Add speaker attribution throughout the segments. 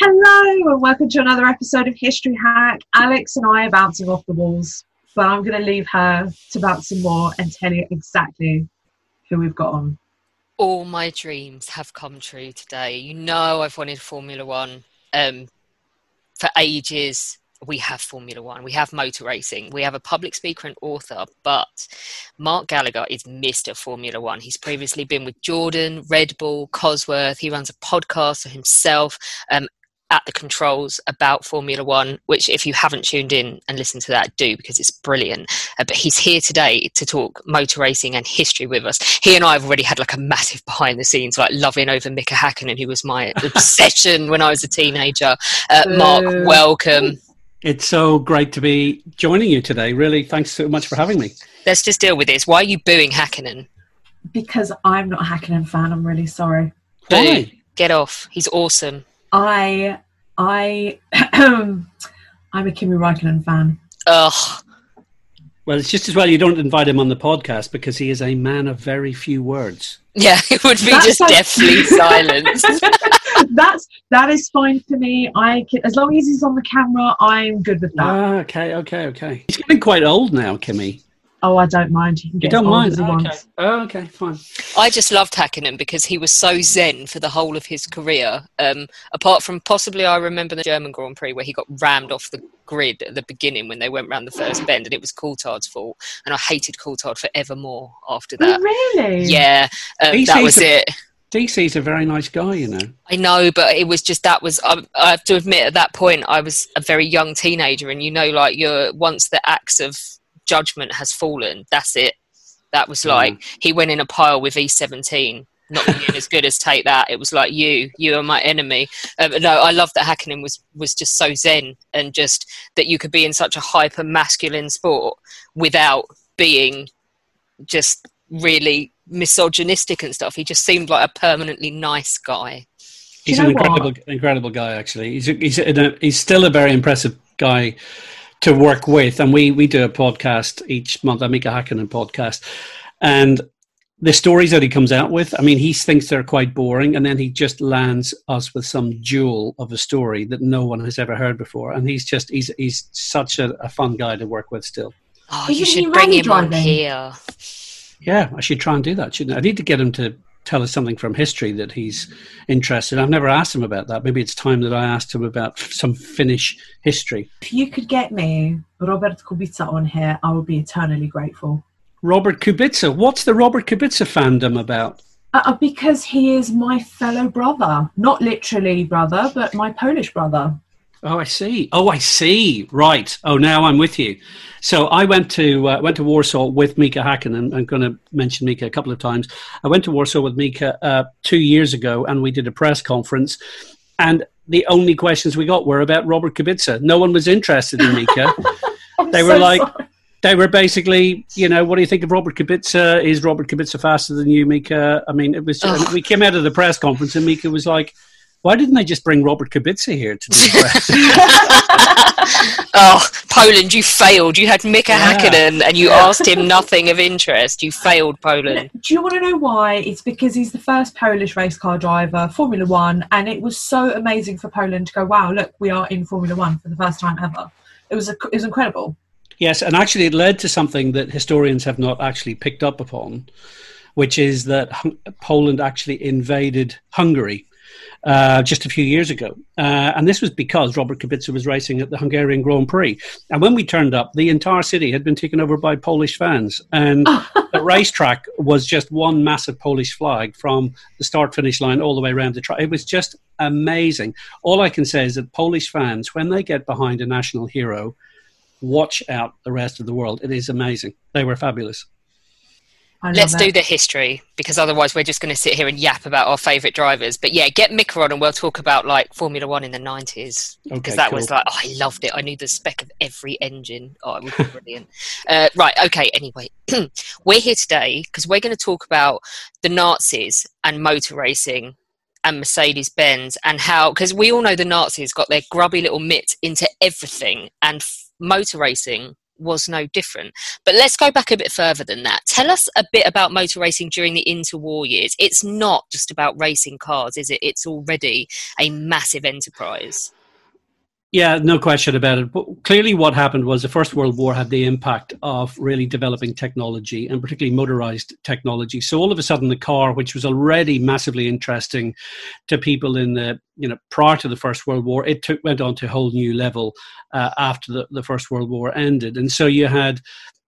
Speaker 1: Hello, and welcome to another episode of History Hack. Alex and I are bouncing off the walls, but I'm going to leave her to bounce some more and tell you exactly who we've got on.
Speaker 2: all my dreams have come true today. You know, I've wanted Formula One um, for ages. We have Formula One, we have motor racing, we have a public speaker and author, but Mark Gallagher is Mr. Formula One. He's previously been with Jordan, Red Bull, Cosworth. He runs a podcast for himself. Um, at the controls about Formula One, which if you haven't tuned in and listened to that, do because it's brilliant. Uh, but he's here today to talk motor racing and history with us. He and I have already had like a massive behind the scenes, like loving over Mika Hakkinen, who was my obsession when I was a teenager. Uh, Mark,
Speaker 1: Uh,
Speaker 2: welcome.
Speaker 3: It's so great to be joining you today. Really, thanks so much for having me.
Speaker 2: Let's just deal with this. Why are you booing Hakkinen?
Speaker 1: Because I'm not a Hakkinen fan, I'm really sorry.
Speaker 3: Why?
Speaker 2: Get off. He's awesome.
Speaker 1: I, I, I'm a Kimi Raikkonen fan.
Speaker 2: Ugh.
Speaker 3: Well, it's just as well you don't invite him on the podcast because he is a man of very few words.
Speaker 2: Yeah, it would be
Speaker 1: That's
Speaker 2: just
Speaker 1: like-
Speaker 2: deathly silence.
Speaker 1: That's that is fine for me. I can, as long as he's on the camera, I'm good with that.
Speaker 3: Ah, okay, okay, okay. He's getting quite old now, Kimi.
Speaker 1: Oh, I don't mind. He can
Speaker 3: You don't mind?
Speaker 1: as he
Speaker 3: Oh, okay.
Speaker 1: wants.
Speaker 3: Oh, okay, fine.
Speaker 2: I just loved Hakkinen because he was so zen for the whole of his career. Um, apart from possibly, I remember the German Grand Prix where he got rammed off the grid at the beginning when they went round the first bend, and it was Coulthard's fault. And I hated Coulthard forevermore after
Speaker 1: Oh,
Speaker 2: that.
Speaker 1: really?
Speaker 2: Yeah, um, that was
Speaker 3: a-
Speaker 2: it.
Speaker 3: DC's a very nice guy, you know.
Speaker 2: I know, but it was just that was. I, I have to admit, at that point, I was a very young teenager, and you know, like you're once the acts of judgment has fallen, that's it. That was mm. like he went in a pile with E17, not being as good as take that. It was like you, you are my enemy. But no, I love that Hakkinen was was just so zen, and just that you could be in such a hyper masculine sport without being just really misogynistic and stuff. He just seemed like a permanently nice guy.
Speaker 3: He's
Speaker 1: you
Speaker 3: an
Speaker 1: know what?
Speaker 3: incredible, incredible guy. Actually, he's a, he's a, he's still a very impressive guy to work with. And we we do a podcast each month, I make a Mika Hakkinen podcast, and the stories that he comes out with. I mean, he thinks they're quite boring, and then he just lands us with some jewel of a story that no one has ever heard before. And he's just he's he's such a, a fun guy to work with still.
Speaker 2: Oh,
Speaker 1: Isn't
Speaker 2: you should bring him on
Speaker 1: driving?
Speaker 2: here.
Speaker 3: Yeah, I should try and do that, shouldn't I? I need to get him to tell us something from history that he's interested. I've never asked him about that. Maybe it's time that I asked him about some Finnish history.
Speaker 1: If you could get me Robert Kubica on here, I would be eternally grateful.
Speaker 3: Robert Kubica. What's the Robert Kubica fandom about?
Speaker 1: Uh, because he is my fellow brother. Not literally brother, but my Polish brother.
Speaker 3: Oh, I see. Oh, I see. Right. Oh, now I'm with you. So I went to uh, went to Warsaw with Mika Hakkinen. I'm going to mention Mika a couple of times. I went to Warsaw with Mika uh, two years ago, and we did a press conference. And the only questions we got were about Robert Kubica. No one was interested in Mika. They were
Speaker 1: so
Speaker 3: like-
Speaker 1: sorry.
Speaker 3: they were basically, you know, what do you think of Robert Kubica? Is Robert Kubica faster than you, Mika? I mean, it was. We came out of the press conference, and Mika was like, "Why didn't they just bring Robert Kubica here to do the
Speaker 2: oh, Poland, you failed. You had Mika
Speaker 3: Yeah.
Speaker 2: Hakkinen and you asked him nothing of interest. You failed, Poland.
Speaker 1: Do you want to know why? It's because he's the first Polish race car driver, Formula One, and it was so amazing for Poland to go, wow, look, we are in Formula One for the first time ever. It was, a, it was incredible.
Speaker 3: Yes, and actually, it led to something that historians have not actually picked up upon, which is that Poland actually invaded Hungary uh, just a few years ago. Uh, and this was because Robert Kubica was racing at the Hungarian Grand Prix. And when we turned up, the entire city had been taken over by Polish fans. And the racetrack was just one massive Polish flag from the start finish line all the way around the track. It was just amazing. All I can say is that Polish fans, when they get behind a national hero, watch out the rest of the world. It is amazing. They were fabulous.
Speaker 2: Let's do the history because otherwise we're just going to sit here and yap about our favourite drivers. But yeah, get Mika on and we'll talk about like Formula One in the 90s because okay, that cool. was like, oh, I loved it. I knew the spec of every engine. Oh, it was brilliant. uh, right, okay, anyway, we're here today because we're going to talk about the Nazis and motor racing and Mercedes Benz and how, because we all know the Nazis got their grubby little mitt into everything and f- motor racing was no different. But let's go back a bit further than that. Tell us a bit about motor racing during the interwar years. It's not just about racing cars, is it? It's already a massive enterprise.
Speaker 3: Yeah, no question about it. But clearly, what happened was the First World War had the impact of really developing technology and particularly motorized technology. So all of a sudden, the car, which was already massively interesting to people in the you know prior to the First World War, it took went on to a whole new level uh, after the, the First World War ended. And so you had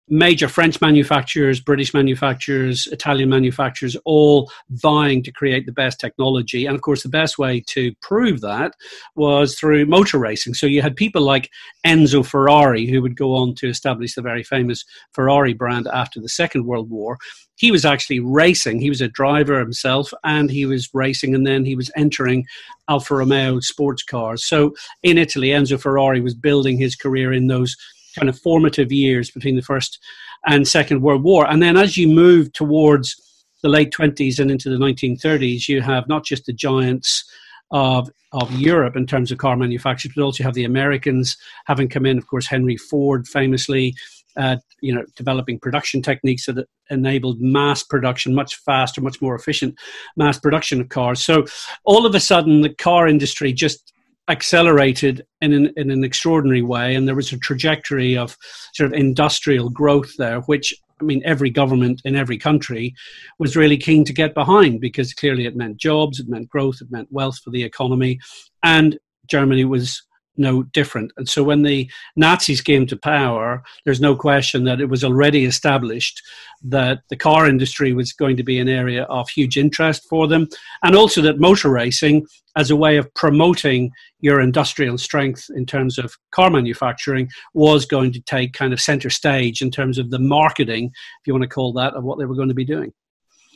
Speaker 3: major French manufacturers, British manufacturers, Italian manufacturers, all vying to create the best technology. And of course, the best way to prove that was through motor racing. So you had people like Enzo Ferrari, who would go on to establish the very famous Ferrari brand after the Second World War. He was actually racing. He was a driver himself, and he was racing, and then he was entering Alfa Romeo sports cars. So in Italy, Enzo Ferrari was building his career in those kind of formative years between the First and Second World War. And then as you move towards the late 20s and into the 1930s, you have not just the giants of of Europe in terms of car manufacturers, but also you have the Americans having come in. Of course, Henry Ford famously, uh, you know, developing production techniques that enabled mass production, much faster, much more efficient mass production of cars. So all of a sudden, the car industry just accelerated in an, in an extraordinary way, and there was a trajectory of sort of industrial growth there, which I mean, every government in every country was really keen to get behind because clearly it meant jobs, it meant growth, it meant wealth for the economy, and Germany was no different. And so when the Nazis came to power, there's no question that it was already established that the car industry was going to be an area of huge interest for them, and also that motor racing, as a way of promoting your industrial strength in terms of car manufacturing, was going to take kind of center stage in terms of the marketing, if you want to call that, of what they were going to be doing.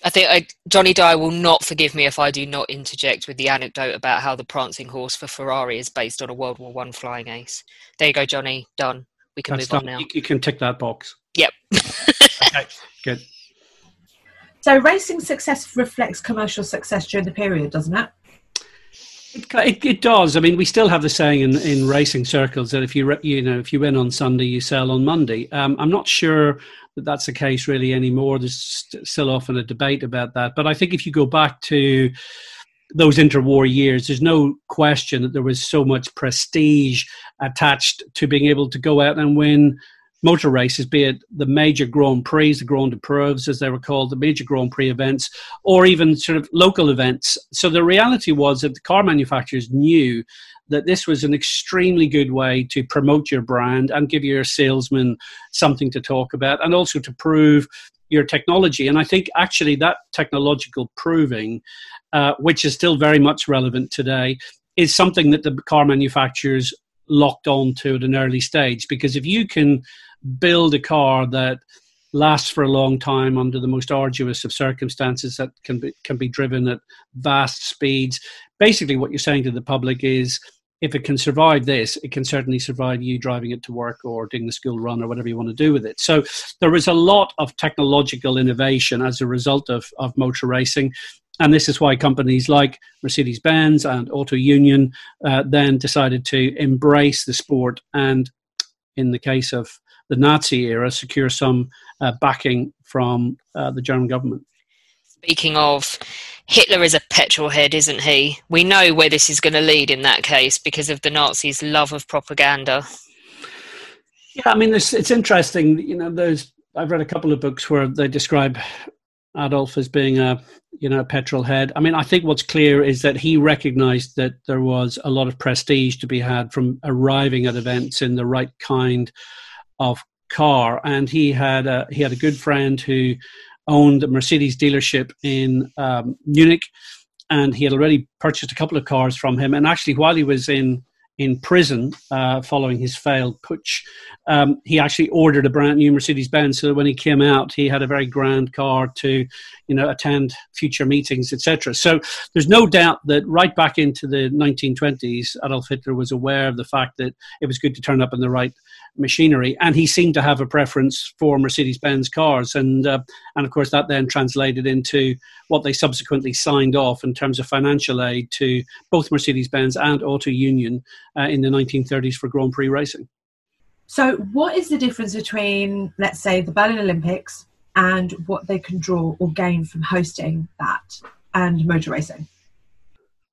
Speaker 2: I think I, Johnny Dyer will not forgive me if I do not interject with the anecdote about how the prancing horse for Ferrari is based on a World War One flying ace. There you go, Johnny. Done. We can That's move done. on now.
Speaker 3: You, you, can tick that box.
Speaker 2: Yep.
Speaker 3: okay. Good.
Speaker 1: So racing success reflects commercial success during the period, doesn't it?
Speaker 3: It, it, it, does. I mean, we still have the saying in, in racing circles that if you you know if you win on Sunday, you sell on Monday. Um, I'm not sure that that's the case really anymore. There's still often a debate about that. But I think if you go back to those interwar years, there's no question that there was so much prestige attached to being able to go out and win motor races, be it the major Grand Prix, the Grand Prix, as they were called, the major Grand Prix events, or even sort of local events. So the reality was that the car manufacturers knew that this was an extremely good way to promote your brand and give your salesman something to talk about and also to prove your technology. And I think actually that technological proving, uh, which is still very much relevant today, is something that the car manufacturers locked on to at an early stage. Because if you can build a car that lasts for a long time under the most arduous of circumstances that can be can be driven at vast speeds. Basically, what you're saying to the public is, if it can survive this, it can certainly survive you driving it to work or doing the school run or whatever you want to do with it. So there is a lot of technological innovation as a result of, of motor racing. And this is why companies like Mercedes Benz and Auto Union uh, then decided to embrace the sport and, in the case of the Nazi era secure some uh, backing from uh, the German government.
Speaker 2: Speaking of, Hitler is a petrol head, isn't he? We know where this is going to lead in that case because of the Nazis' love of propaganda.
Speaker 3: Yeah, I mean, it's, it's interesting. You know, there's I've read a couple of books where they describe Adolf as being a you know a petrol head. I mean, I think what's clear is that he recognised that there was a lot of prestige to be had from arriving at events in the right kind of car, and he had a he had a good friend who owned a Mercedes dealership in um, Munich, and he had already purchased a couple of cars from him. And actually, while he was in in prison uh, following his failed putsch, um, he actually ordered a brand new Mercedes Benz. So when he came out, he had a very grand car to, you know, attend future meetings, etc. So there's no doubt that right back into the 1920s, Adolf Hitler was aware of the fact that it was good to turn up in the right machinery, and he seemed to have a preference for Mercedes-Benz cars, and uh, and of course that then translated into what they subsequently signed off in terms of financial aid to both Mercedes-Benz and Auto Union uh, in the 1930s for Grand Prix racing.
Speaker 1: So, what is the difference between, let's say, the Berlin Olympics and what they can draw or gain from hosting that and motor racing?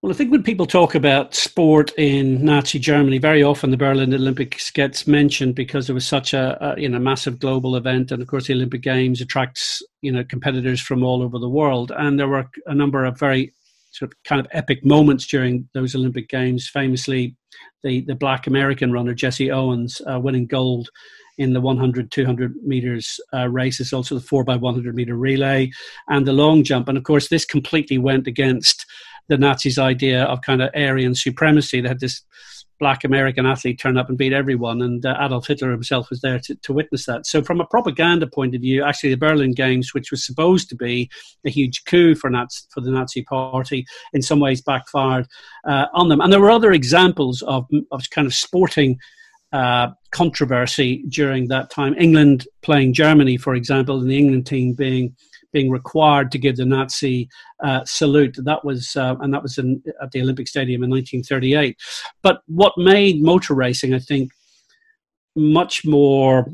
Speaker 3: Well, I think when people talk about sport in Nazi Germany, very often the Berlin Olympics gets mentioned because it was such a, a, you know massive global event, and of course the Olympic Games attracts you know competitors from all over the world, and there were a number of very sort of kind of epic moments during those Olympic Games. Famously, the the Black American runner Jesse Owens uh, winning gold in the 100, 200 meters uh, races, also the 4 by 100 meter relay and the long jump. And of course, this completely went against the Nazis' idea of kind of Aryan supremacy. They had this black American athlete turn up and beat everyone, and uh, Adolf Hitler himself was there to, to witness that. So, from a propaganda point of view, actually, the Berlin Games, which was supposed to be a huge coup for Nazi, for the Nazi Party, in some ways backfired uh, on them. And there were other examples of, of kind of sporting. Uh, controversy during that time. England playing Germany, for example, and the England team being being required to give the Nazi uh, salute. That was, uh, and that was in, at the Olympic Stadium in 1938. But what made motor racing, I think, much more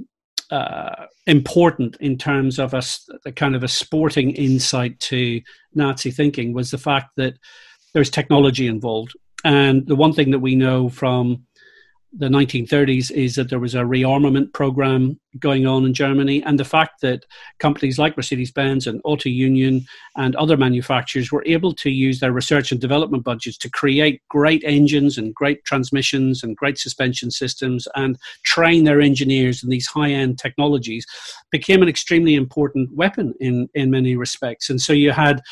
Speaker 3: uh, important in terms of a, a, kind of a sporting insight to Nazi thinking was the fact that there's technology involved. And the one thing that we know from the 1930s is that there was a rearmament program going on in Germany, and the fact that companies like Mercedes Benz and Auto Union and other manufacturers were able to use their research and development budgets to create great engines and great transmissions and great suspension systems and train their engineers in these high end technologies became an extremely important weapon in, in many respects. And so you had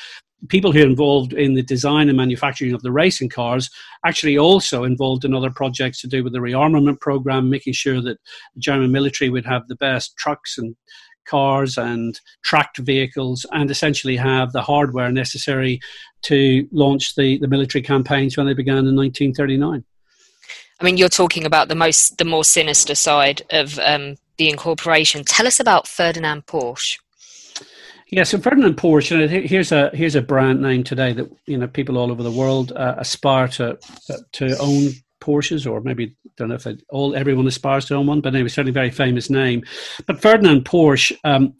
Speaker 3: people who are involved in the design and manufacturing of the racing cars actually also involved in other projects to do with the rearmament program, making sure that the German military would have the best trucks and cars and tracked vehicles and essentially have the hardware necessary to launch the, the military campaigns when they began in 1939.
Speaker 2: I mean, you're talking about the most, the more sinister side of um, the incorporation. Tell us about Ferdinand Porsche.
Speaker 3: Yeah, so Ferdinand Porsche, here's a here's a brand name today that you know people all over the world uh, aspire to uh, to own Porsches, or maybe I don't know if all everyone aspires to own one, but anyway, certainly a very famous name. But Ferdinand Porsche um,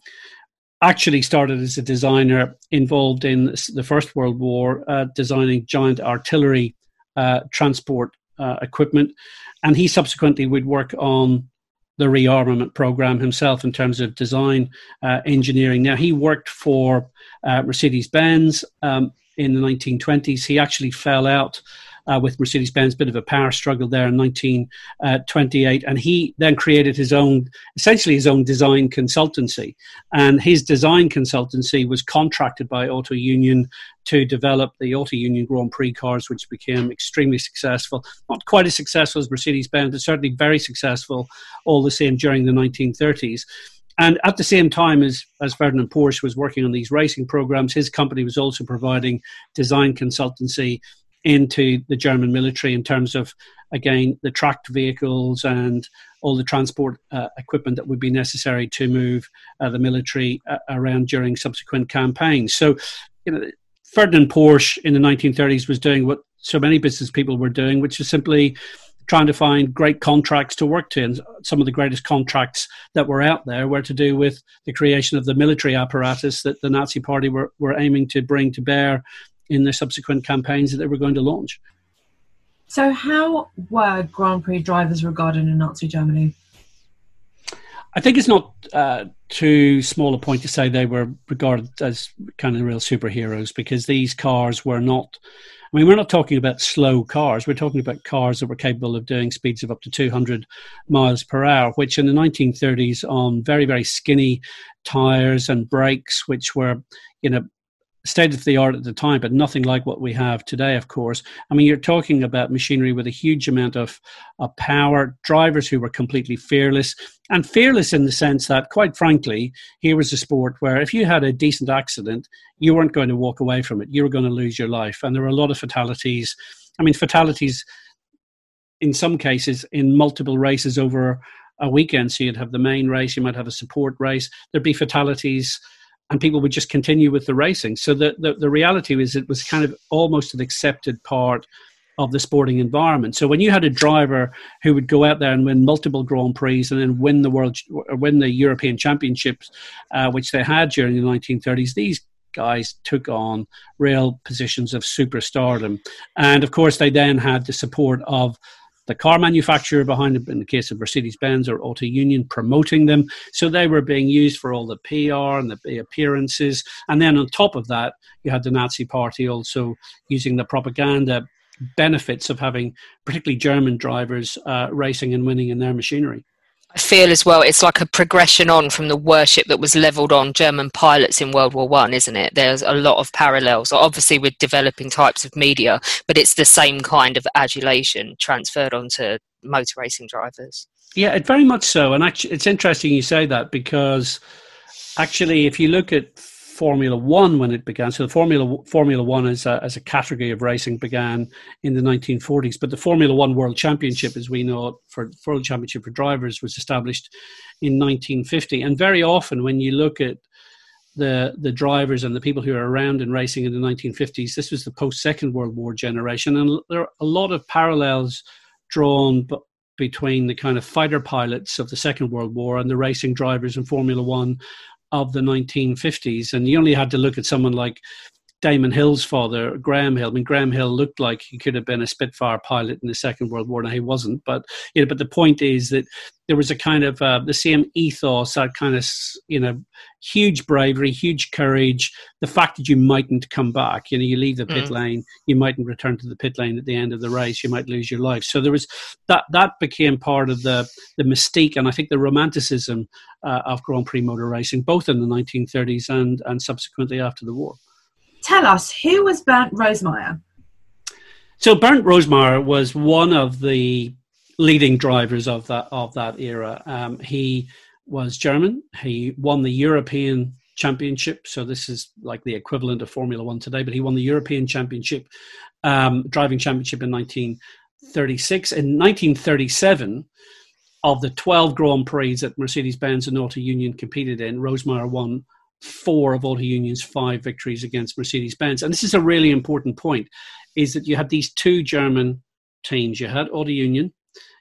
Speaker 3: actually started as a designer involved in the First World War, uh, designing giant artillery uh, transport uh, equipment, and he subsequently would work on the rearmament program himself in terms of design uh, engineering. Now, he worked for uh, Mercedes Benz um, in the 1920s. He actually fell out uh, with Mercedes Benz, bit of a power struggle there in 1928. And he then created his own, essentially his own design consultancy. And his design consultancy was contracted by Auto Union to develop the Auto Union Grand Prix cars, which became extremely successful. Not quite as successful as Mercedes Benz, but certainly very successful all the same during the 1930s. And at the same time as, as Ferdinand Porsche was working on these racing programs, his company was also providing design consultancy into the German military in terms of, again, the tracked vehicles and all the transport uh, equipment that would be necessary to move uh, the military uh, around during subsequent campaigns. So, you know, Ferdinand Porsche in the 1930s was doing what so many business people were doing, which is simply trying to find great contracts to work to. And some of the greatest contracts that were out there were to do with the creation of the military apparatus that the Nazi Party were, were aiming to bring to bear in the subsequent campaigns that they were going to launch.
Speaker 1: So, how were Grand Prix drivers regarded in Nazi Germany?
Speaker 3: I think it's not uh, too small a point to say they were regarded as kind of real superheroes because these cars were not. I mean, we're not talking about slow cars. We're talking about cars that were capable of doing speeds of up to 200 miles per hour, which in the 1930s, on very, very skinny tires and brakes, which were, you know, state of the art at the time, but nothing like what we have today, of course. I mean, you're talking about machinery with a huge amount of, of power, drivers who were completely fearless, and fearless in the sense that, quite frankly, here was a sport where if you had a decent accident, you weren't going to walk away from it. You were going to lose your life. And there were a lot of fatalities. I mean, fatalities in some cases in multiple races over a weekend. So you'd have the main race, you might have a support race, there'd be fatalities and people would just continue with the racing. So the, the, the reality is it was kind of almost an accepted part of the sporting environment. So when you had a driver who would go out there and win multiple Grand Prix and then win the world, or win the European Championships, uh, which they had during the 1930s, these guys took on real positions of superstardom. And of course, they then had the support of the car manufacturer behind them, in the case of Mercedes Benz or Auto Union, promoting them. So they were being used for all the PR and the appearances. And then on top of that, you had the Nazi Party also using the propaganda benefits of having particularly German drivers uh, racing and winning in their machinery.
Speaker 2: I feel as well it's like a progression on from the worship that was leveled on German pilots in World War One, isn't it? There's a lot of parallels, obviously with developing types of media, but it's the same kind of adulation transferred onto motor racing drivers.
Speaker 3: Yeah, very much so, and actually, it's interesting you say that because actually, if you look at Formula One when it began. So the Formula Formula One as a, as a category of racing began in the 1940s, but the Formula One World Championship, as we know it, for World Championship for drivers, was established in 1950. And very often, when you look at the the drivers and the people who are around in racing in the 1950s, this was the post Second World War generation, and there are a lot of parallels drawn between the kind of fighter pilots of the Second World War and the racing drivers in Formula One of the 1950s. And you only had to look at someone like Damon Hill's father, Graham Hill. I mean, Graham Hill looked like he could have been a Spitfire pilot in the Second World War. and he wasn't, but you know. But the point is that there was a kind of uh, the same ethos, that kind of you know, huge bravery, huge courage. The fact that you mightn't come back, you know, you leave the pit mm. lane, you mightn't return to the pit lane at the end of the race, you might lose your life. So there was that that became part of the the mystique, and I think the romanticism uh, of Grand Prix motor racing, both in the 1930s and and subsequently after the war.
Speaker 1: Tell us, who was Bernd Rosemeyer?
Speaker 3: So Bernd Rosemeyer was one of the leading drivers of that of that era. Um, he was German. He won the European Championship. So this is like the equivalent of Formula One today. But he won the European Championship, um, driving championship in 1936. In 1937, of the 12 Grand Prix that Mercedes Benz and Auto Union competed in, Rosemeyer won four of Auto Union's five victories against Mercedes Benz. And this is a really important point is that you had these two German teams. You had Auto Union,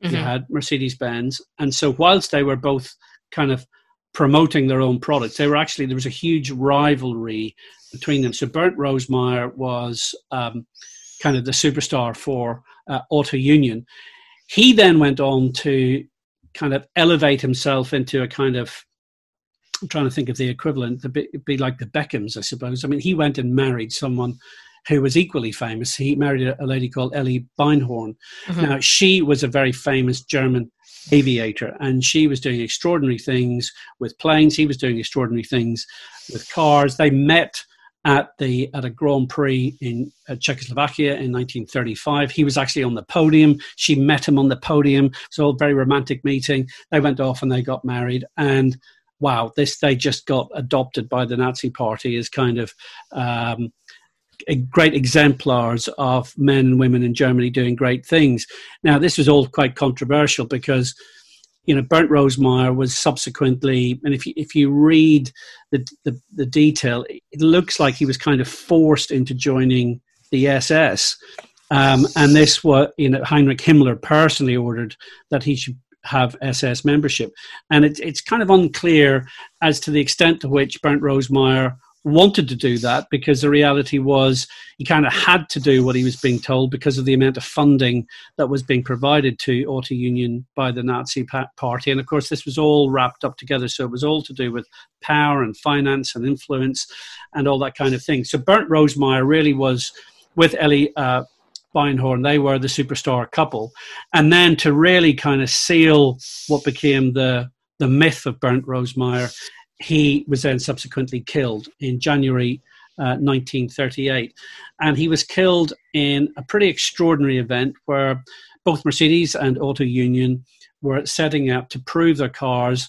Speaker 3: mm-hmm. you had Mercedes Benz. And so, whilst they were both kind of promoting their own products, they were actually, there was a huge rivalry between them. So, Bernd Rosemeyer was um, kind of the superstar for uh, Auto Union. He then went on to kind of elevate himself into a kind of I'm trying to think of the equivalent. To be, be like the Beckhams, I suppose. I mean, he went and married someone who was equally famous. He married a, a lady called Elly Beinhorn. Mm-hmm. Now, she was a very famous German aviator, and she was doing extraordinary things with planes. He was doing extraordinary things with cars. They met at the at a Grand Prix in uh, Czechoslovakia in 1935. He was actually on the podium. She met him on the podium. So a very romantic meeting. They went off and they got married. And wow, this they just got adopted by the Nazi Party as kind of um, great exemplars of men and women in Germany doing great things. Now, this was all quite controversial because you know Bernd Rosemeyer was subsequently, and if you, if you read the, the, the detail, it looks like he was kind of forced into joining the SS. Um, and this was, you know, Heinrich Himmler personally ordered that he should have SS membership. And it, it's kind of unclear as to the extent to which Bernd Rosemeyer wanted to do that because the reality was he kind of had to do what he was being told because of the amount of funding that was being provided to Auto Union by the Nazi party. And of course, this was all wrapped up together. So it was all to do with power and finance and influence and all that kind of thing. So Bernd Rosemeyer really was with Elly uh, Beinhorn, they were the superstar couple. And then to really kind of seal what became the the myth of Bernd Rosemeyer he was then subsequently killed in January uh, 1938. And he was killed in a pretty extraordinary event where both Mercedes and Auto Union were setting out to prove their cars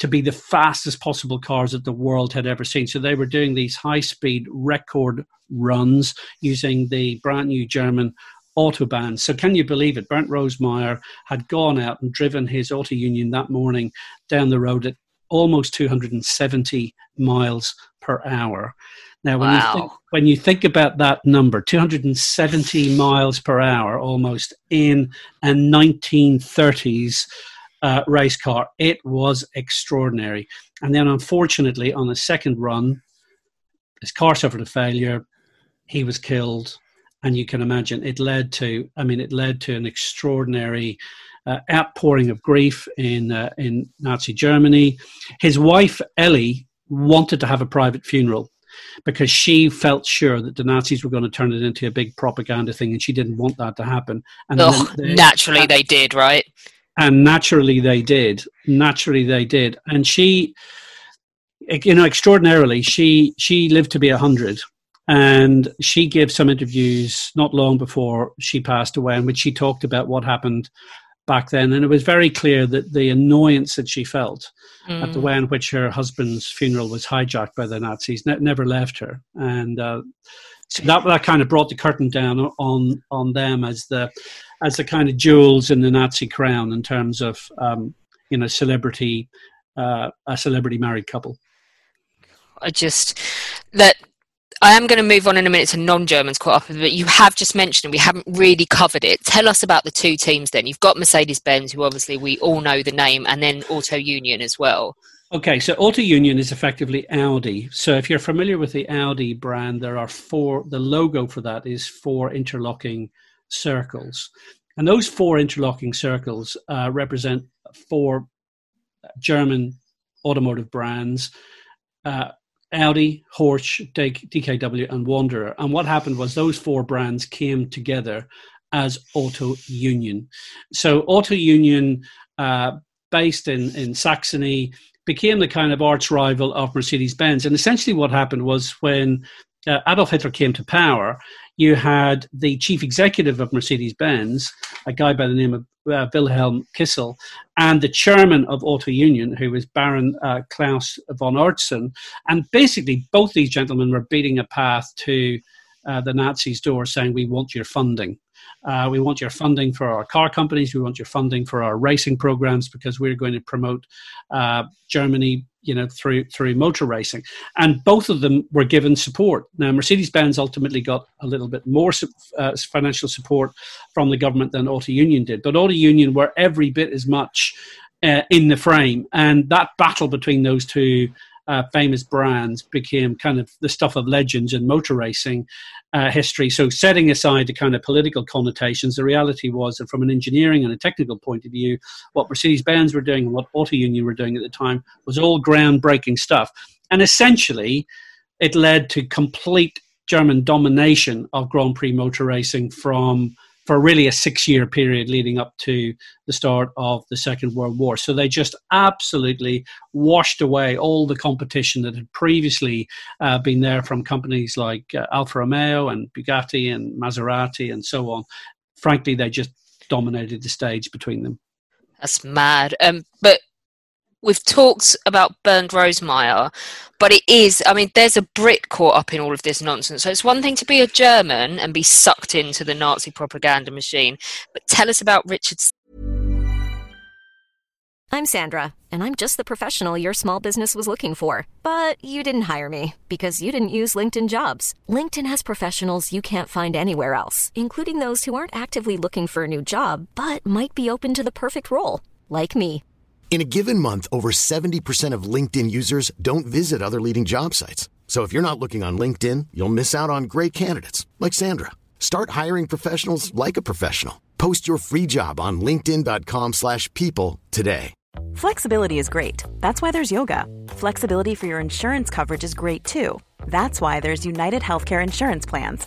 Speaker 3: to be the fastest possible cars that the world had ever seen. So they were doing these high speed record runs using the brand new German autobahn. So can you believe it? Bernd Rosemeyer had gone out and driven his Auto Union that morning down the road at almost 270 miles per hour. Now, when, wow. you think, when you think about that number, 270 miles per hour almost in a 1930s uh, race car, it was extraordinary. And then, unfortunately, on the second run, his car suffered a failure. He was killed. And you can imagine it led to, I mean, it led to an extraordinary uh, outpouring of grief in uh, in Nazi Germany. His wife Elly wanted to have a private funeral because she felt sure that the Nazis were going to turn it into a big propaganda thing, and she didn't want that to happen. And
Speaker 2: they, naturally, they did, right?
Speaker 3: And naturally, they did. Naturally, they did. And she, you know, extraordinarily, she she lived to be a hundred. And she gave some interviews not long before she passed away, in which she talked about what happened back then, and it was very clear that the annoyance that she felt mm. at the mm. way in which her husband's funeral was hijacked by the Nazis ne- never left her, and uh, so that that kind of brought the curtain down on on them as the as the kind of jewels in the Nazi crown in terms of um, you know celebrity uh, a celebrity married couple.
Speaker 2: I just that I am going to move on in a minute to non-Germans caught up, but you have just mentioned we haven't really covered it. Tell us about the two teams. Then you've got Mercedes-Benz, who obviously we all know the name, and then Auto Union as well.
Speaker 3: Okay, so Auto Union is effectively Audi. So if you're familiar with the Audi brand, there are four. The logo for that is four interlocking circles, and those four interlocking circles uh, represent four German automotive brands. Uh, Audi, Horch, DKW, and Wanderer. And what happened was those four brands came together as Auto Union. So Auto Union, uh, based in, in Saxony, became the kind of arch rival of Mercedes Benz. And essentially, what happened was when uh, Adolf Hitler came to power, you had the chief executive of Mercedes Benz, a guy by the name of uh, Wilhelm Kissel, and the chairman of Auto Union, who was Baron uh, Klaus von Oertzen. And basically, both these gentlemen were beating a path to uh, the Nazis' door saying, We want your funding. Uh, we want your funding for our car companies. We want your funding for our racing programs because we're going to promote uh, Germany, you know, through through motor racing. And both of them were given support. Now, Mercedes-Benz ultimately got a little bit more uh, financial support from the government than Auto Union did, but Auto Union were every bit as much uh, in the frame. And that battle between those two uh, famous brands became kind of the stuff of legends in motor racing uh, history. So, setting aside the kind of political connotations, the reality was that from an engineering and a technical point of view, what Mercedes Benz were doing and what Auto Union were doing at the time was all groundbreaking stuff. And essentially, it led to complete German domination of Grand Prix motor racing from for really a six year period leading up to the start of the Second World War. So they just absolutely washed away all the competition that had previously uh, been there from companies like uh, Alfa Romeo and Bugatti and Maserati and so on. Frankly, they just dominated the stage between them.
Speaker 2: That's mad. Um, but we've talked about Bernd Rosemeyer, but it is, I mean, there's a Brit caught up in all of this nonsense. So it's one thing to be a German and be sucked into the Nazi propaganda machine, but tell us about Richard.
Speaker 4: I'm Sandra, and I'm just the professional your small business was looking for. But you didn't hire me because you didn't use LinkedIn jobs. LinkedIn has professionals you can't find anywhere else, including those who aren't actively looking for a new job, but might be open to the perfect role, like me.
Speaker 5: In a given month, over 70% of LinkedIn users don't visit other leading job sites. So if you're not looking on LinkedIn, you'll miss out on great candidates like Sandra. Start hiring professionals like a professional. Post your free job on linkedin.com/people today.
Speaker 6: Flexibility is great. That's why there's yoga. Flexibility for your insurance coverage is great too. That's why there's United Healthcare Insurance Plans.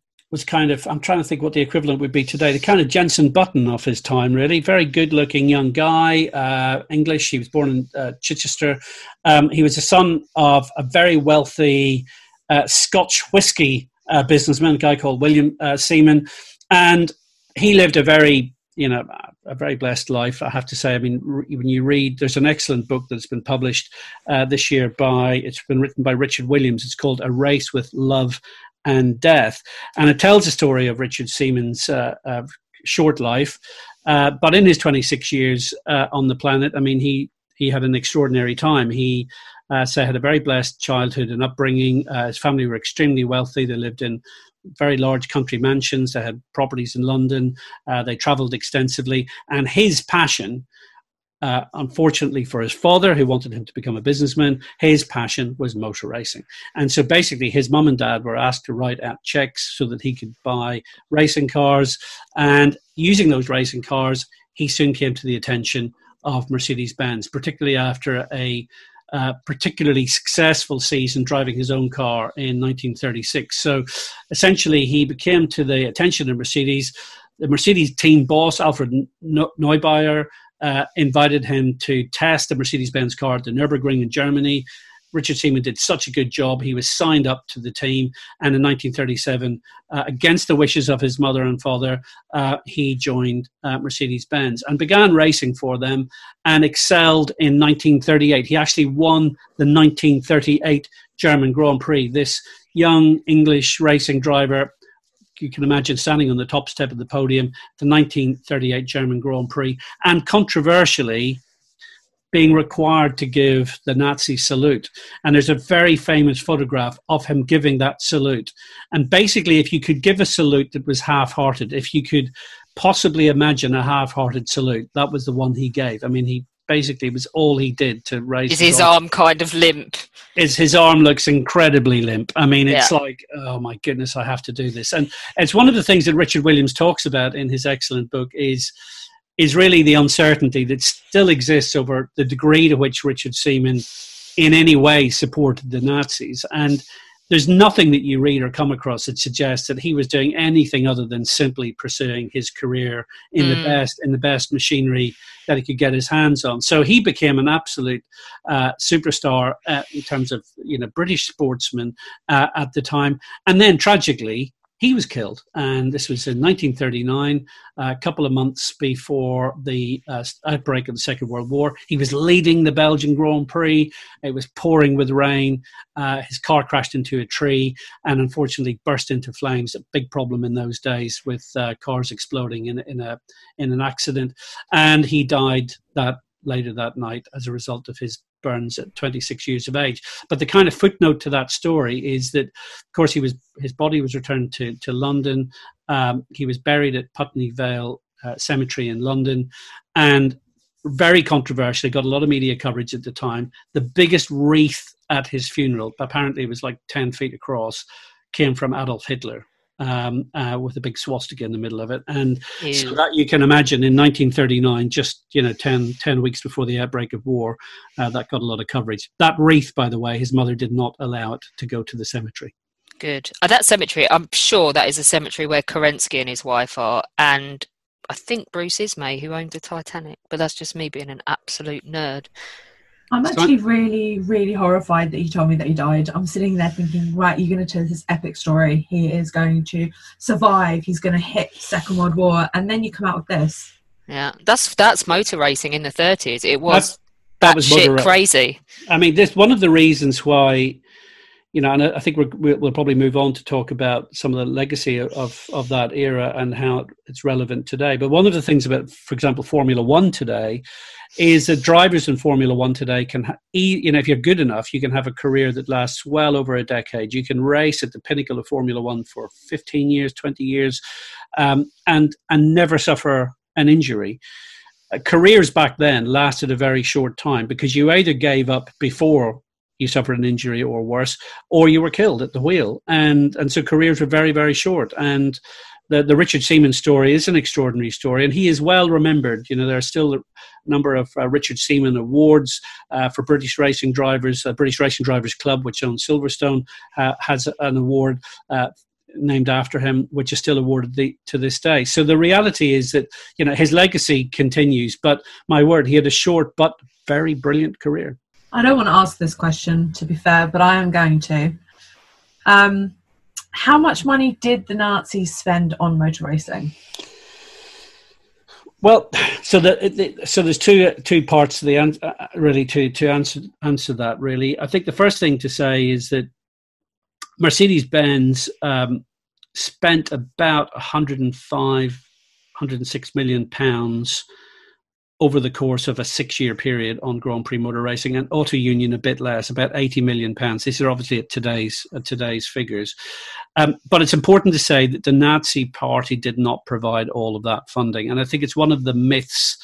Speaker 3: was kind of, I'm trying to think what the equivalent would be today, the kind of Jensen Button of his time, really. Very good looking young guy, uh, English. He was born in uh, Chichester. Um, he was the son of a very wealthy uh, Scotch whiskey uh, businessman, a guy called William uh, Seaman. And he lived a very, you know, a very blessed life, I have to say. I mean, when you read, there's an excellent book that's been published uh, this year by, it's been written by Richard Williams. It's called A Race with Love and Death. And it tells the story of Richard Seaman's uh, uh, short life. Uh, but in his 26 years uh, on the planet, I mean, he, he had an extraordinary time. He uh, so had a very blessed childhood and upbringing. Uh, his family were extremely wealthy. They lived in very large country mansions. They had properties in London. They traveled extensively. And his passion, uh, unfortunately for his father, who wanted him to become a businessman, his passion was motor racing. And so basically, his mum and dad were asked to write out checks so that he could buy racing cars. And using those racing cars, he soon came to the attention of Mercedes Benz, particularly after a uh, particularly successful season driving his own car in 1936. So essentially, he became to the attention of Mercedes. The Mercedes team boss, Alfred Neubauer, uh, invited him to test the Mercedes Benz car at the Nürburgring in Germany. Richard Seaman did such a good job. He was signed up to the team, and in 1937, uh, against the wishes of his mother and father, uh, he joined uh, Mercedes Benz and began racing for them and excelled in 1938. He actually won the 1938 German Grand Prix. This young English racing driver you can imagine standing on the top step of the podium, the 1938 German Grand Prix, and controversially, being required to give the Nazi salute. And there's a very famous photograph of him giving that salute. And basically, if you could give a salute that was half hearted, if you could possibly imagine a half hearted salute, that was the one he gave. I mean, he basically was all he did to raise
Speaker 2: is his, arm. arm kind of limp
Speaker 3: is his arm looks incredibly limp i mean it's yeah. like oh my goodness i have to do this and it's one of the things that richard williams talks about in his excellent book is is really the uncertainty that still exists over the degree to which Richard Seaman in any way supported the Nazis. And there's nothing that you read or come across that suggests that he was doing anything other than simply pursuing his career in mm. the best in the best machinery that he could get his hands on. So he became an absolute uh, superstar uh, in terms of you know British sportsman uh, at the time, and then tragically he was killed. And this was in 1939, a couple of months before the uh, outbreak of the Second World War. He was leading the Belgian Grand Prix. It was pouring with rain. Uh, his car crashed into a tree and unfortunately burst into flames. A big problem in those days with uh, cars exploding in, in, a, in an accident. And he died that later that night as a result of his burns at 26 years of age. But the kind of footnote to that story is that, of course, he was his body was returned to to London. Um, he was buried at Putney Vale uh, Cemetery in London, and very controversial. Got a lot of media coverage at the time. The biggest wreath at his funeral, apparently, it was like 10 feet across, came from Adolf Hitler um, uh, with a big swastika in the middle of it. And Ew. so that you can imagine in 1939, just you know 10, 10 weeks before the outbreak of war, uh, that got a lot of coverage. That wreath, by the way, his mother did not allow it to go to the cemetery.
Speaker 2: Good. Uh, that cemetery, I'm sure that is a cemetery where Kerensky and his wife are, and I think Bruce Ismay, who owned the Titanic. But that's just me being an absolute nerd.
Speaker 1: I'm actually really, really horrified that he told me that he died. I'm sitting there thinking, right, you're going to tell this epic story. He is going to survive. He's going to hit Second World War, and then you come out with this.
Speaker 2: Yeah, that's that's motor racing in the 30s. It was that, that was shit crazy.
Speaker 3: I mean, this one of the reasons why you know, and I think we will probably move on to talk about some of the legacy of, of that era and how it's relevant today. But one of the things about, for example, Formula One today is that drivers in Formula One today can, you know, if you're good enough, you can have a career that lasts well over a decade. You can race at the pinnacle of Formula One for 15 years, 20 years, um, and and never suffer an injury. Uh, careers back then lasted a very short time because you either gave up before you suffered an injury or worse, or you were killed at the wheel. And and so careers were very very short. And the the Richard Seaman story is an extraordinary story, and he is well remembered. You know, there are still a number of uh, Richard Seaman awards uh, for British racing drivers. Uh, British Racing Drivers Club, which owns Silverstone, uh, has an award uh, named after him, which is still awarded the, to this day. So the reality is that you know his legacy continues. But my word, he had a short but very brilliant career.
Speaker 1: I don't want to ask this question, to be fair, but I am going to. Um, how much money did the Nazis spend on motor racing?
Speaker 3: Well, so the, so there's two two parts to the uh, really to to answer answer that really. I think the first thing to say is that Mercedes Benz um, spent about 105, 106 million pounds over the course of a six year period on Grand Prix motor racing and Auto Union a bit less, about 80 million pounds. These are obviously at today's at today's figures. Um, but it's important to say that the Nazi party did not provide all of that funding. And I think it's one of the myths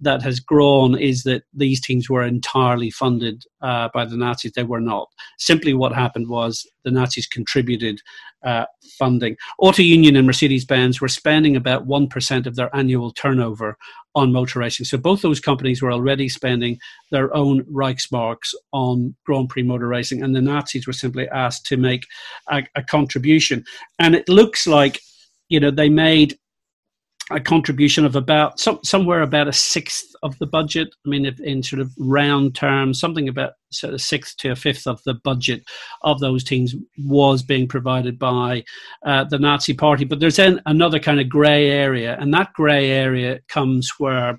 Speaker 3: that has grown is that these teams were entirely funded uh, by the Nazis. They were not. Simply what happened was the Nazis contributed uh, funding. Auto Union and Mercedes Benz were spending about 1% of their annual turnover on motor racing. So both those companies were already spending their own Reichsmarks on Grand Prix motor racing, and the Nazis were simply asked to make a, a contribution. And it looks like, you know, they made a contribution of about some, somewhere about a sixth of the budget. I mean, if, in sort of round terms, something about sort of sixth to a fifth of the budget of those teams was being provided by uh, the Nazi Party. But there's then another kind of grey area, and that grey area comes where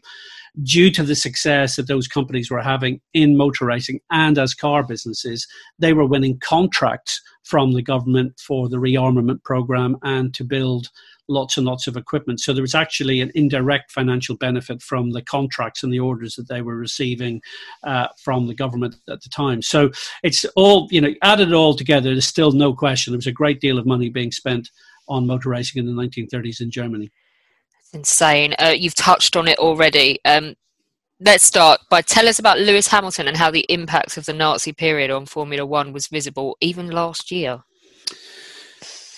Speaker 3: due to the success that those companies were having in motor racing and as car businesses, they were winning contracts from the government for the rearmament program and to build lots and lots of equipment. So there was actually an indirect financial benefit from the contracts and the orders that they were receiving uh, from the government at the time. So it's all, you know, added all together, there's still no question. There was a great deal of money being spent on motor racing in the 1930s in Germany.
Speaker 2: That's insane. Uh, you've touched on it already. Um, let's start by tell us about Lewis Hamilton and how the impacts of the Nazi period on Formula One was visible even last year.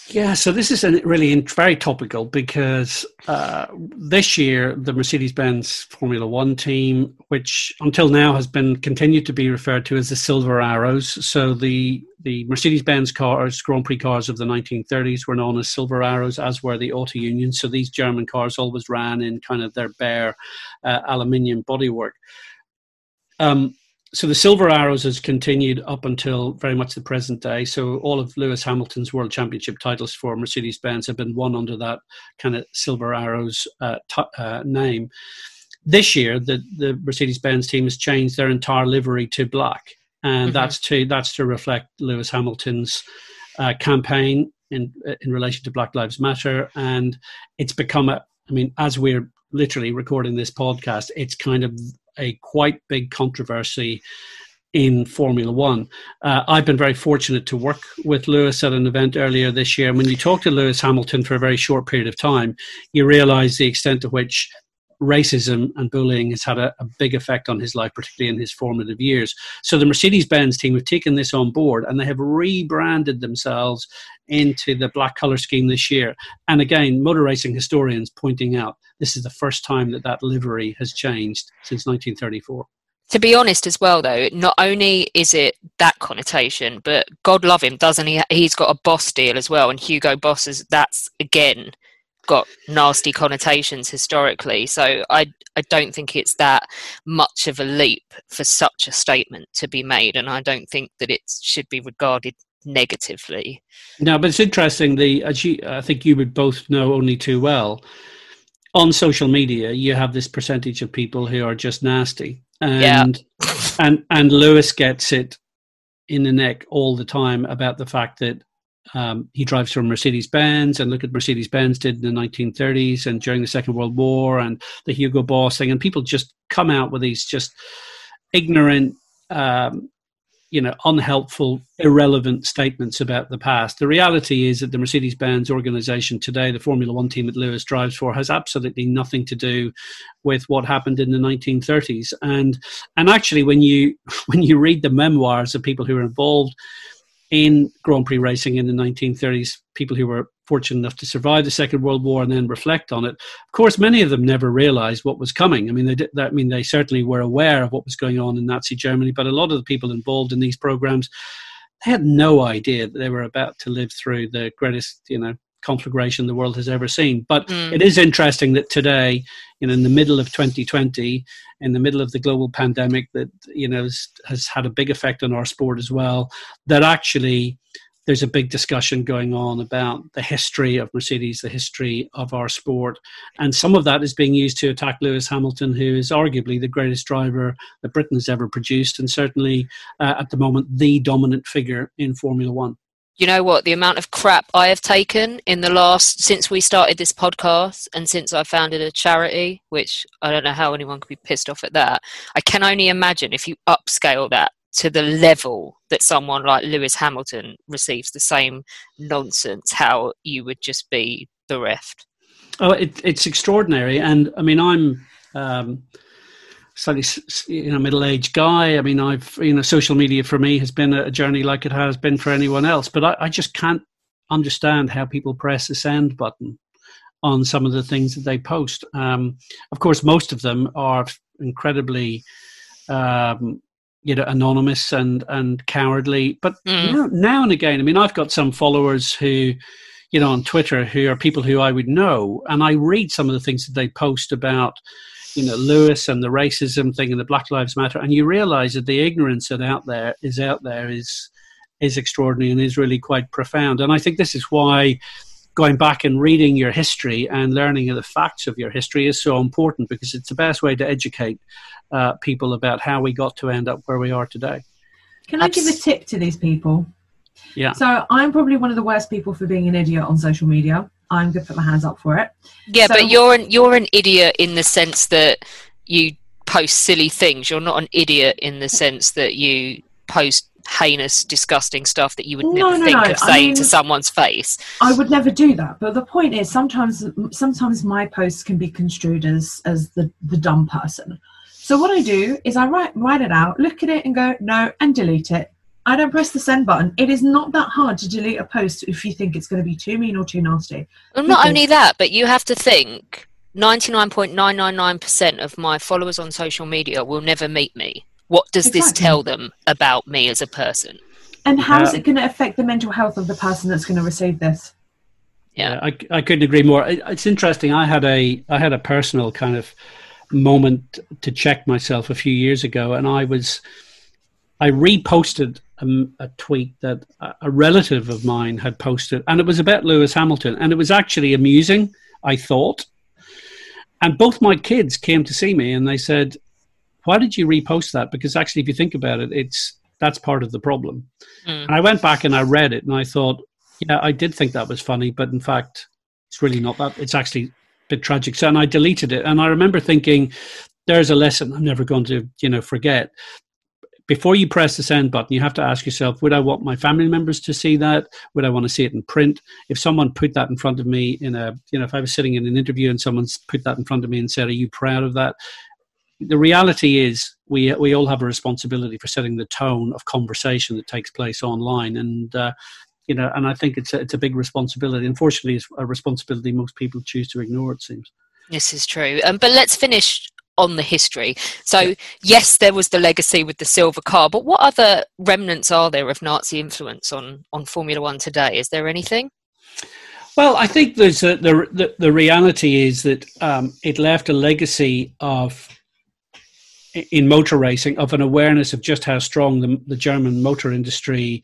Speaker 3: Yeah, so this is really very topical because uh, this year the Mercedes-Benz Formula One team, which until now has been continued to be referred to as the Silver Arrows, so the the Mercedes-Benz cars, Grand Prix cars of the 1930s, were known as Silver Arrows, as were the Auto Union. So these German cars always ran in kind of their bare uh, aluminium bodywork. Um, so the Silver Arrows has continued up until very much the present day. So all of Lewis Hamilton's World Championship titles for Mercedes Benz have been won under that kind of Silver Arrows uh, t- uh, name. This year, the, the Mercedes Benz team has changed their entire livery to black, and mm-hmm. that's to that's to reflect Lewis Hamilton's uh, campaign in in relation to Black Lives Matter, and it's become a. I mean, as we're literally recording this podcast, it's kind of a quite big controversy in Formula One. Uh, I've been very fortunate to work with Lewis at an event earlier this year. And when you talk to Lewis Hamilton for a very short period of time, you realize the extent to which racism and bullying has had a, a, big effect on his life, particularly in his formative years. So the Mercedes Benz team have taken this on board and they have rebranded themselves into the black color scheme this year. And again, motor racing historians pointing out this is the first time that that livery has changed since 1934
Speaker 2: to be honest as well though not only is it that connotation but god love him doesn't he he's got a boss deal as well and hugo boss is that's again got nasty connotations historically. So I I don't think it's that much of a leap for such a statement to be made, and I don't think that it should be regarded negatively.
Speaker 3: No, but it's interesting. The as you, I think you would both know only too well. On social media, you have this percentage of people who are just nasty, and yeah. and and Lewis gets it in the neck all the time about the fact that um, he drives for Mercedes Benz and look at Mercedes Benz did in the 1930s and during the Second World War and the Hugo Boss thing. And people just come out with these just ignorant, um, you know, unhelpful, irrelevant statements about the past. The reality is that the Mercedes Benz organization today, the Formula One team that Lewis drives for, has absolutely nothing to do with what happened in the 1930s. And and actually, when you when you read the memoirs of people who were involved in Grand Prix racing in the 1930s, people who were fortunate enough to survive the Second World War and then reflect on it. Of course, many of them never realized what was coming. I mean, they did, I mean, they certainly were aware of what was going on in Nazi Germany, but a lot of the people involved in these programs they had no idea that they were about to live through the greatest, you know, conflagration the world has ever seen. But mm. it is interesting that today, you know, in the middle of 2020, in the middle of the global pandemic that you know has, has had a big effect on our sport as well, that actually there's a big discussion going on about the history of Mercedes, the history of our sport. And some of that is being used to attack Lewis Hamilton, who is arguably the greatest driver that Britain has ever produced, and certainly uh, at the moment the dominant figure in Formula One
Speaker 2: you know what the amount of crap i have taken in the last since we started this podcast and since i founded a charity which i don't know how anyone could be pissed off at that. I can only imagine if you upscale that to the level that someone like lewis hamilton receives the same nonsense how you would just be bereft.
Speaker 3: Oh it, it's extraordinary. And i mean i'm um, slightly you know middle-aged guy i mean i've you know social media for me has been a journey like it has been for anyone else but i, I just can't understand how people press the send button on some of the things that they post um, of course most of them are incredibly um, you know anonymous and and cowardly but mm. now, now and again i mean i've got some followers who you know on twitter who are people who i would know and i read some of the things that they post about you know Lewis and the racism thing and the Black Lives Matter, and you realise that the ignorance that out there is out there is is extraordinary and is really quite profound. And I think this is why going back and reading your history and learning the facts of your history is so important because it's the best way to educate uh, people about how we got to end up where we are today.
Speaker 1: Can I give a tip to these people?
Speaker 3: Yeah.
Speaker 1: So I'm probably one of the worst people for being an idiot on social media. I'm going to put my hands up for it.
Speaker 2: Yeah, so, but you're an you're an idiot in the sense that you post silly things. You're not an idiot in the sense that you post heinous, disgusting stuff that you would no, never no, think no. of saying I mean, to someone's face.
Speaker 1: I would never do that. But the point is, sometimes sometimes my posts can be construed as as the the dumb person. So what I do is I write write it out, look at it, and go no, and delete it. I don't press the send button. It is not that hard to delete a post if you think it's going to be too mean or too nasty.
Speaker 2: Well, not only that, but you have to think 99.999% of my followers on social media will never meet me. What does exactly. this tell them about me as a person?
Speaker 1: And how is it going to affect the mental health of the person that's going to receive this?
Speaker 3: Yeah, I, I couldn't agree more. It's interesting. I had a I had a personal kind of moment to check myself a few years ago, and I was I reposted a, a, tweet that a relative of mine had posted, and it was about Lewis Hamilton, and it was actually amusing. I thought, and both my kids came to see me, and they said, "Why did you repost that?" Because actually, if you think about it, it's that's part of the problem. Mm. And I went back and I read it, and I thought, yeah, I did think that was funny, but in fact, it's really not that. It's actually a bit tragic. So, and I deleted it, and I remember thinking, there's a lesson I'm never going to, you know, forget before you press the send button, you have to ask yourself, would I want my family members to see that? Would I want to see it in print? If someone put that in front of me in a, you know, if I was sitting in an interview and someone's put that in front of me and said, are you proud of that? The reality is we, we all have a responsibility for setting the tone of conversation that takes place online. And, uh, you know, and I think it's a, it's a big responsibility. Unfortunately, it's a responsibility most people choose to ignore, it seems.
Speaker 2: This is true. Um, but let's finish on the history. So, yes, there was the legacy with the silver car, but what other remnants are there of Nazi influence on, on Formula One today? Is there anything?
Speaker 3: Well, I think there's a, the, the, the reality is that um, it left a legacy of in motor racing of an awareness of just how strong the, the German motor industry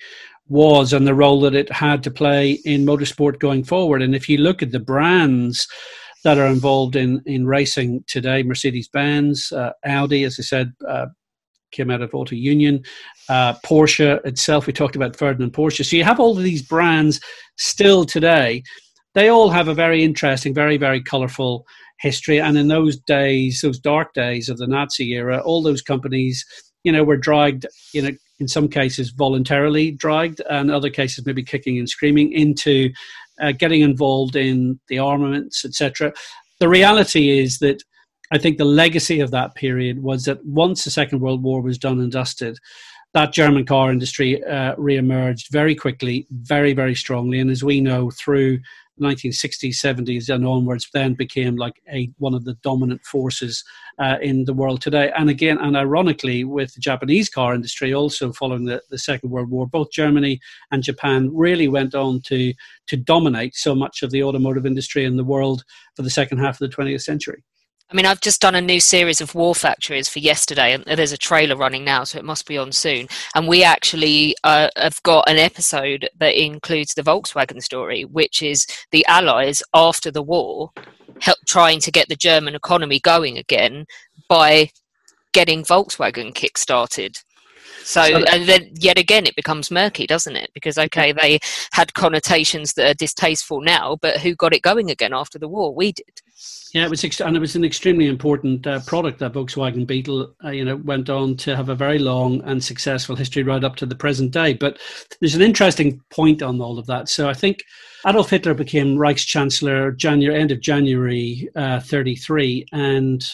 Speaker 3: was and the role that it had to play in motorsport going forward. And if you look at the brands that are involved in in racing today. Mercedes Benz, uh, Audi, as I said, uh, came out of Auto Union, uh, Porsche itself. We talked about Ferdinand Porsche. So you have all of these brands still today. They all have a very interesting, very very colourful history. And in those days, those dark days of the Nazi era, all those companies, you know, were dragged, you know, in some cases voluntarily dragged, and other cases maybe kicking and screaming into uh, getting involved in the armaments, etc. The reality is that I think the legacy of that period was that once the Second World War was done and dusted, that German car industry uh, re-emerged very quickly, very, very strongly. And as we know, through 1960s, 70s, and onwards, then became like a one of the dominant forces uh, in the world today. And again, and ironically, with the Japanese car industry also following the, the Second World War, both Germany and Japan really went on to to dominate so much of the automotive industry in the world for the second half of the 20th century.
Speaker 2: I mean, I've just done a new series of War Factories for yesterday, and there's a trailer running now, so it must be on soon. And we actually uh, have got an episode that includes the Volkswagen story, which is the Allies after the war help trying to get the German economy going again by getting Volkswagen kick-started. So, and then yet again, it becomes murky, doesn't it? Because okay, they had connotations that are distasteful now, but who got it going again after the war? We did.
Speaker 3: Yeah, it was, ex- and it was an extremely important uh, product that Volkswagen Beetle, uh, you know, went on to have a very long and successful history right up to the present day. But there's an interesting point on all of that. So I think Adolf Hitler became Reichschancellor January end of January uh, 33, and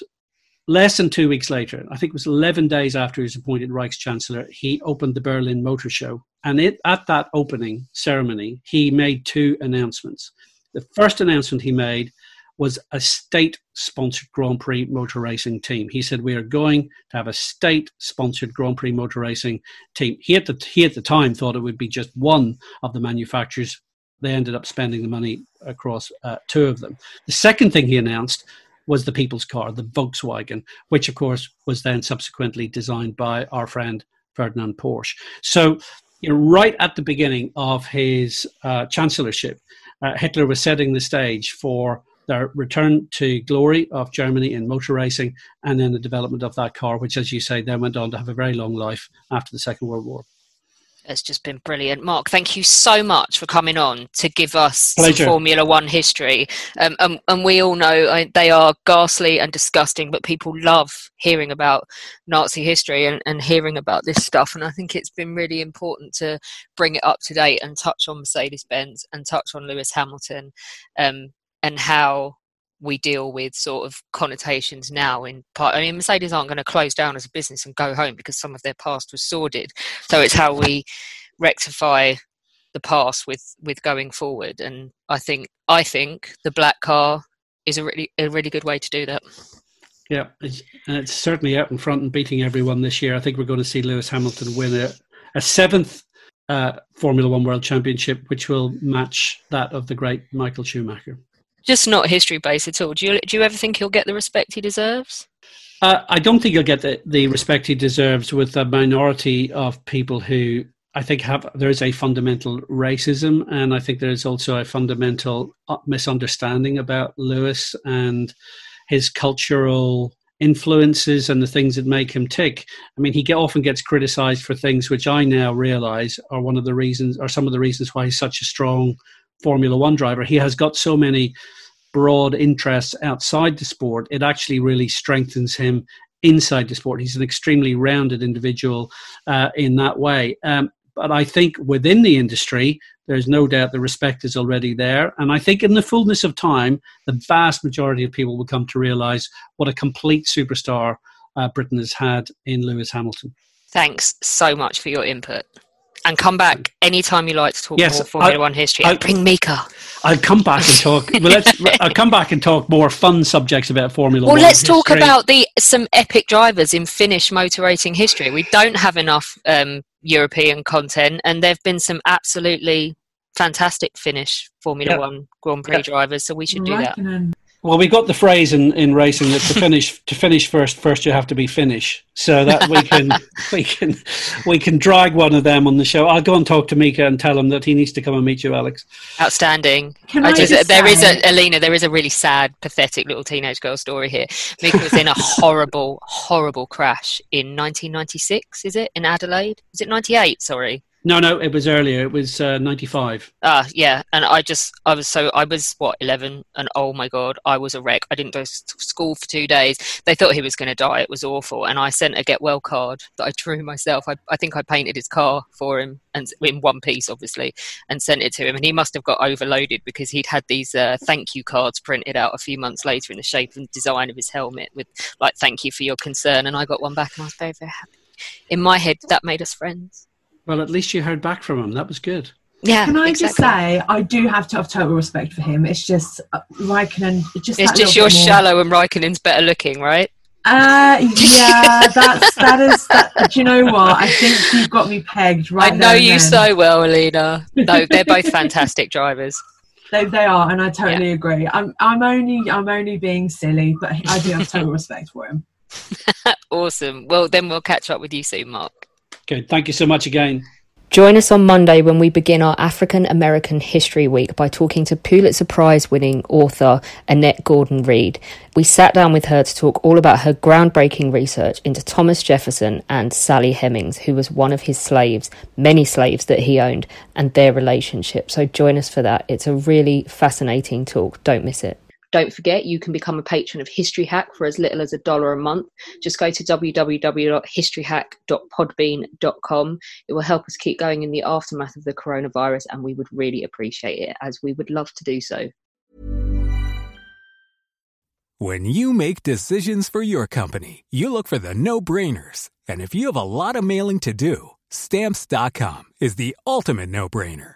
Speaker 3: less than two weeks later, I think it was 11 days after he was appointed Reich's Chancellor, he opened the Berlin Motor Show. And it, at that opening ceremony, he made two announcements. The first announcement he made was a state sponsored Grand Prix motor racing team. He said, We are going to have a state sponsored Grand Prix motor racing team. He at, the, he, at the time, thought it would be just one of the manufacturers. They ended up spending the money across uh, two of them. The second thing he announced was the people's car, the Volkswagen, which, of course, was then subsequently designed by our friend Ferdinand Porsche. So, you know, right at the beginning of his uh, chancellorship, uh, Hitler was setting the stage for the return to glory of Germany in motor racing, and then the development of that car, which, as you say, then went on to have a very long life after the Second World War.
Speaker 2: It's just been brilliant. Mark, thank you so much for coming on to give us Formula One history. Um, and, and, we all know uh, they are ghastly and disgusting, but people love hearing about Nazi history and, and hearing about this stuff. And I think it's been really important to bring it up to date and touch on Mercedes Benz and touch on Lewis Hamilton um, and how we deal with sort of connotations now in part i mean mercedes aren't going to close down as a business and go home because some of their past was sordid. So it's how we rectify the past with with going forward. And i think i think the black car is a really a really good way to do that.
Speaker 3: Yeah it's, it's certainly out in front and beating everyone this year. I think we're going to see lewis hamilton win a, a seventh uh, formula one world championship which will match that of the great michael schumacher
Speaker 2: just not history based at all. Do you do you ever think he'll get the respect he deserves?
Speaker 3: Uh, I don't think he'll get the, the respect he deserves with a minority of people who I think have there is a fundamental racism, and I think there is also a fundamental uh, misunderstanding about Lewis and his cultural influences and the things that make him tick. I mean, he get, often gets criticized for things which I now realize are one of the reasons, or some of the reasons why he's such a strong Formula One driver. He has got so many broad interests outside the sport, it actually really strengthens him inside the sport. He's an extremely rounded individual uh, in that way. Um, but I think within the industry, there's no doubt the respect is already there. And I think in the fullness of time, the vast majority of people will come to realize what a complete superstar uh, Britain has had in Lewis Hamilton.
Speaker 2: Thanks so much for your input and come back anytime you like to talk yes, more Formula I, One history. I, bring Mika.
Speaker 3: I'll come back and talk. well, let's. I'll come back and talk more fun subjects about Formula
Speaker 2: well,
Speaker 3: One.
Speaker 2: Well, let's history. talk about the some epic drivers in Finnish motor racing history. We don't have enough um, European content, and there've been some absolutely fantastic Finnish Formula yep. One Grand Prix yep. drivers. So we should do that.
Speaker 3: Well, we got the phrase in, in racing that to finish to finish first, first you have to be Finnish. So that we can we can we can drag one of them on the show. I'll go and talk to Mika and tell him that he needs to come and meet you, Alex.
Speaker 2: Outstanding.
Speaker 1: Can I
Speaker 2: just,
Speaker 1: just
Speaker 2: there is
Speaker 1: say-
Speaker 2: a Alina. There is a really sad, pathetic little teenage girl story here. Mika was in a horrible, horrible crash in 1996. Is it in Adelaide? Is it 98? Sorry.
Speaker 3: No, no, it was earlier. It was uh, ninety five.
Speaker 2: Ah, yeah, and I just, I was so, I was what, 11, and oh my god, I was a wreck. I didn't go to school for two days. They thought he was going to die. It was awful, and I sent a get well card that I drew myself. I, I think I painted his car for him, and in one piece, obviously, and sent it to him. And he must have got overloaded because he'd had these uh, thank you cards printed out a few months later in the shape and design of his helmet with like "Thank you for your concern," and I got one back, and I was very, very happy. In my head, that made us friends.
Speaker 3: Well, at least you heard back from him. That was good.
Speaker 2: Yeah,
Speaker 1: Can I just say, I do have to have total respect for him. It's just uh, Raikkonen. Just
Speaker 2: It's just
Speaker 1: little
Speaker 2: you're
Speaker 1: bit
Speaker 2: shallow and Raikkonen's better looking, right?
Speaker 1: Uh, yeah, that's that is. That, do you know what? I think you've got me pegged right.
Speaker 2: I know you
Speaker 1: then.
Speaker 2: so well, Alina. No, they're both fantastic drivers.
Speaker 1: They, they are, and I totally agree. I'm I'm only I'm only being silly, but I do have total respect for him.
Speaker 2: Awesome. Well, then we'll catch up with you soon, Mark.
Speaker 3: Good. Thank you so much again.
Speaker 7: Join us on Monday when we begin our African American History Week by talking to Pulitzer Prize winning author Annette Gordon Reed. We sat down with her to talk all about her groundbreaking research into Thomas Jefferson and Sally Hemings, who was one of his slaves, many slaves that he owned, and their relationship. So join us for that. It's a really fascinating talk. Don't miss it. Don't forget, you can become a patron of History Hack for as little as a dollar a month. Just go to www.historyhack.podbean.com. It will help us keep going in the aftermath of the coronavirus, and we would really appreciate it, as we would love to do so.
Speaker 8: When you make decisions for your company, you look for the no brainers. And if you have a lot of mailing to do, stamps.com is the ultimate no brainer.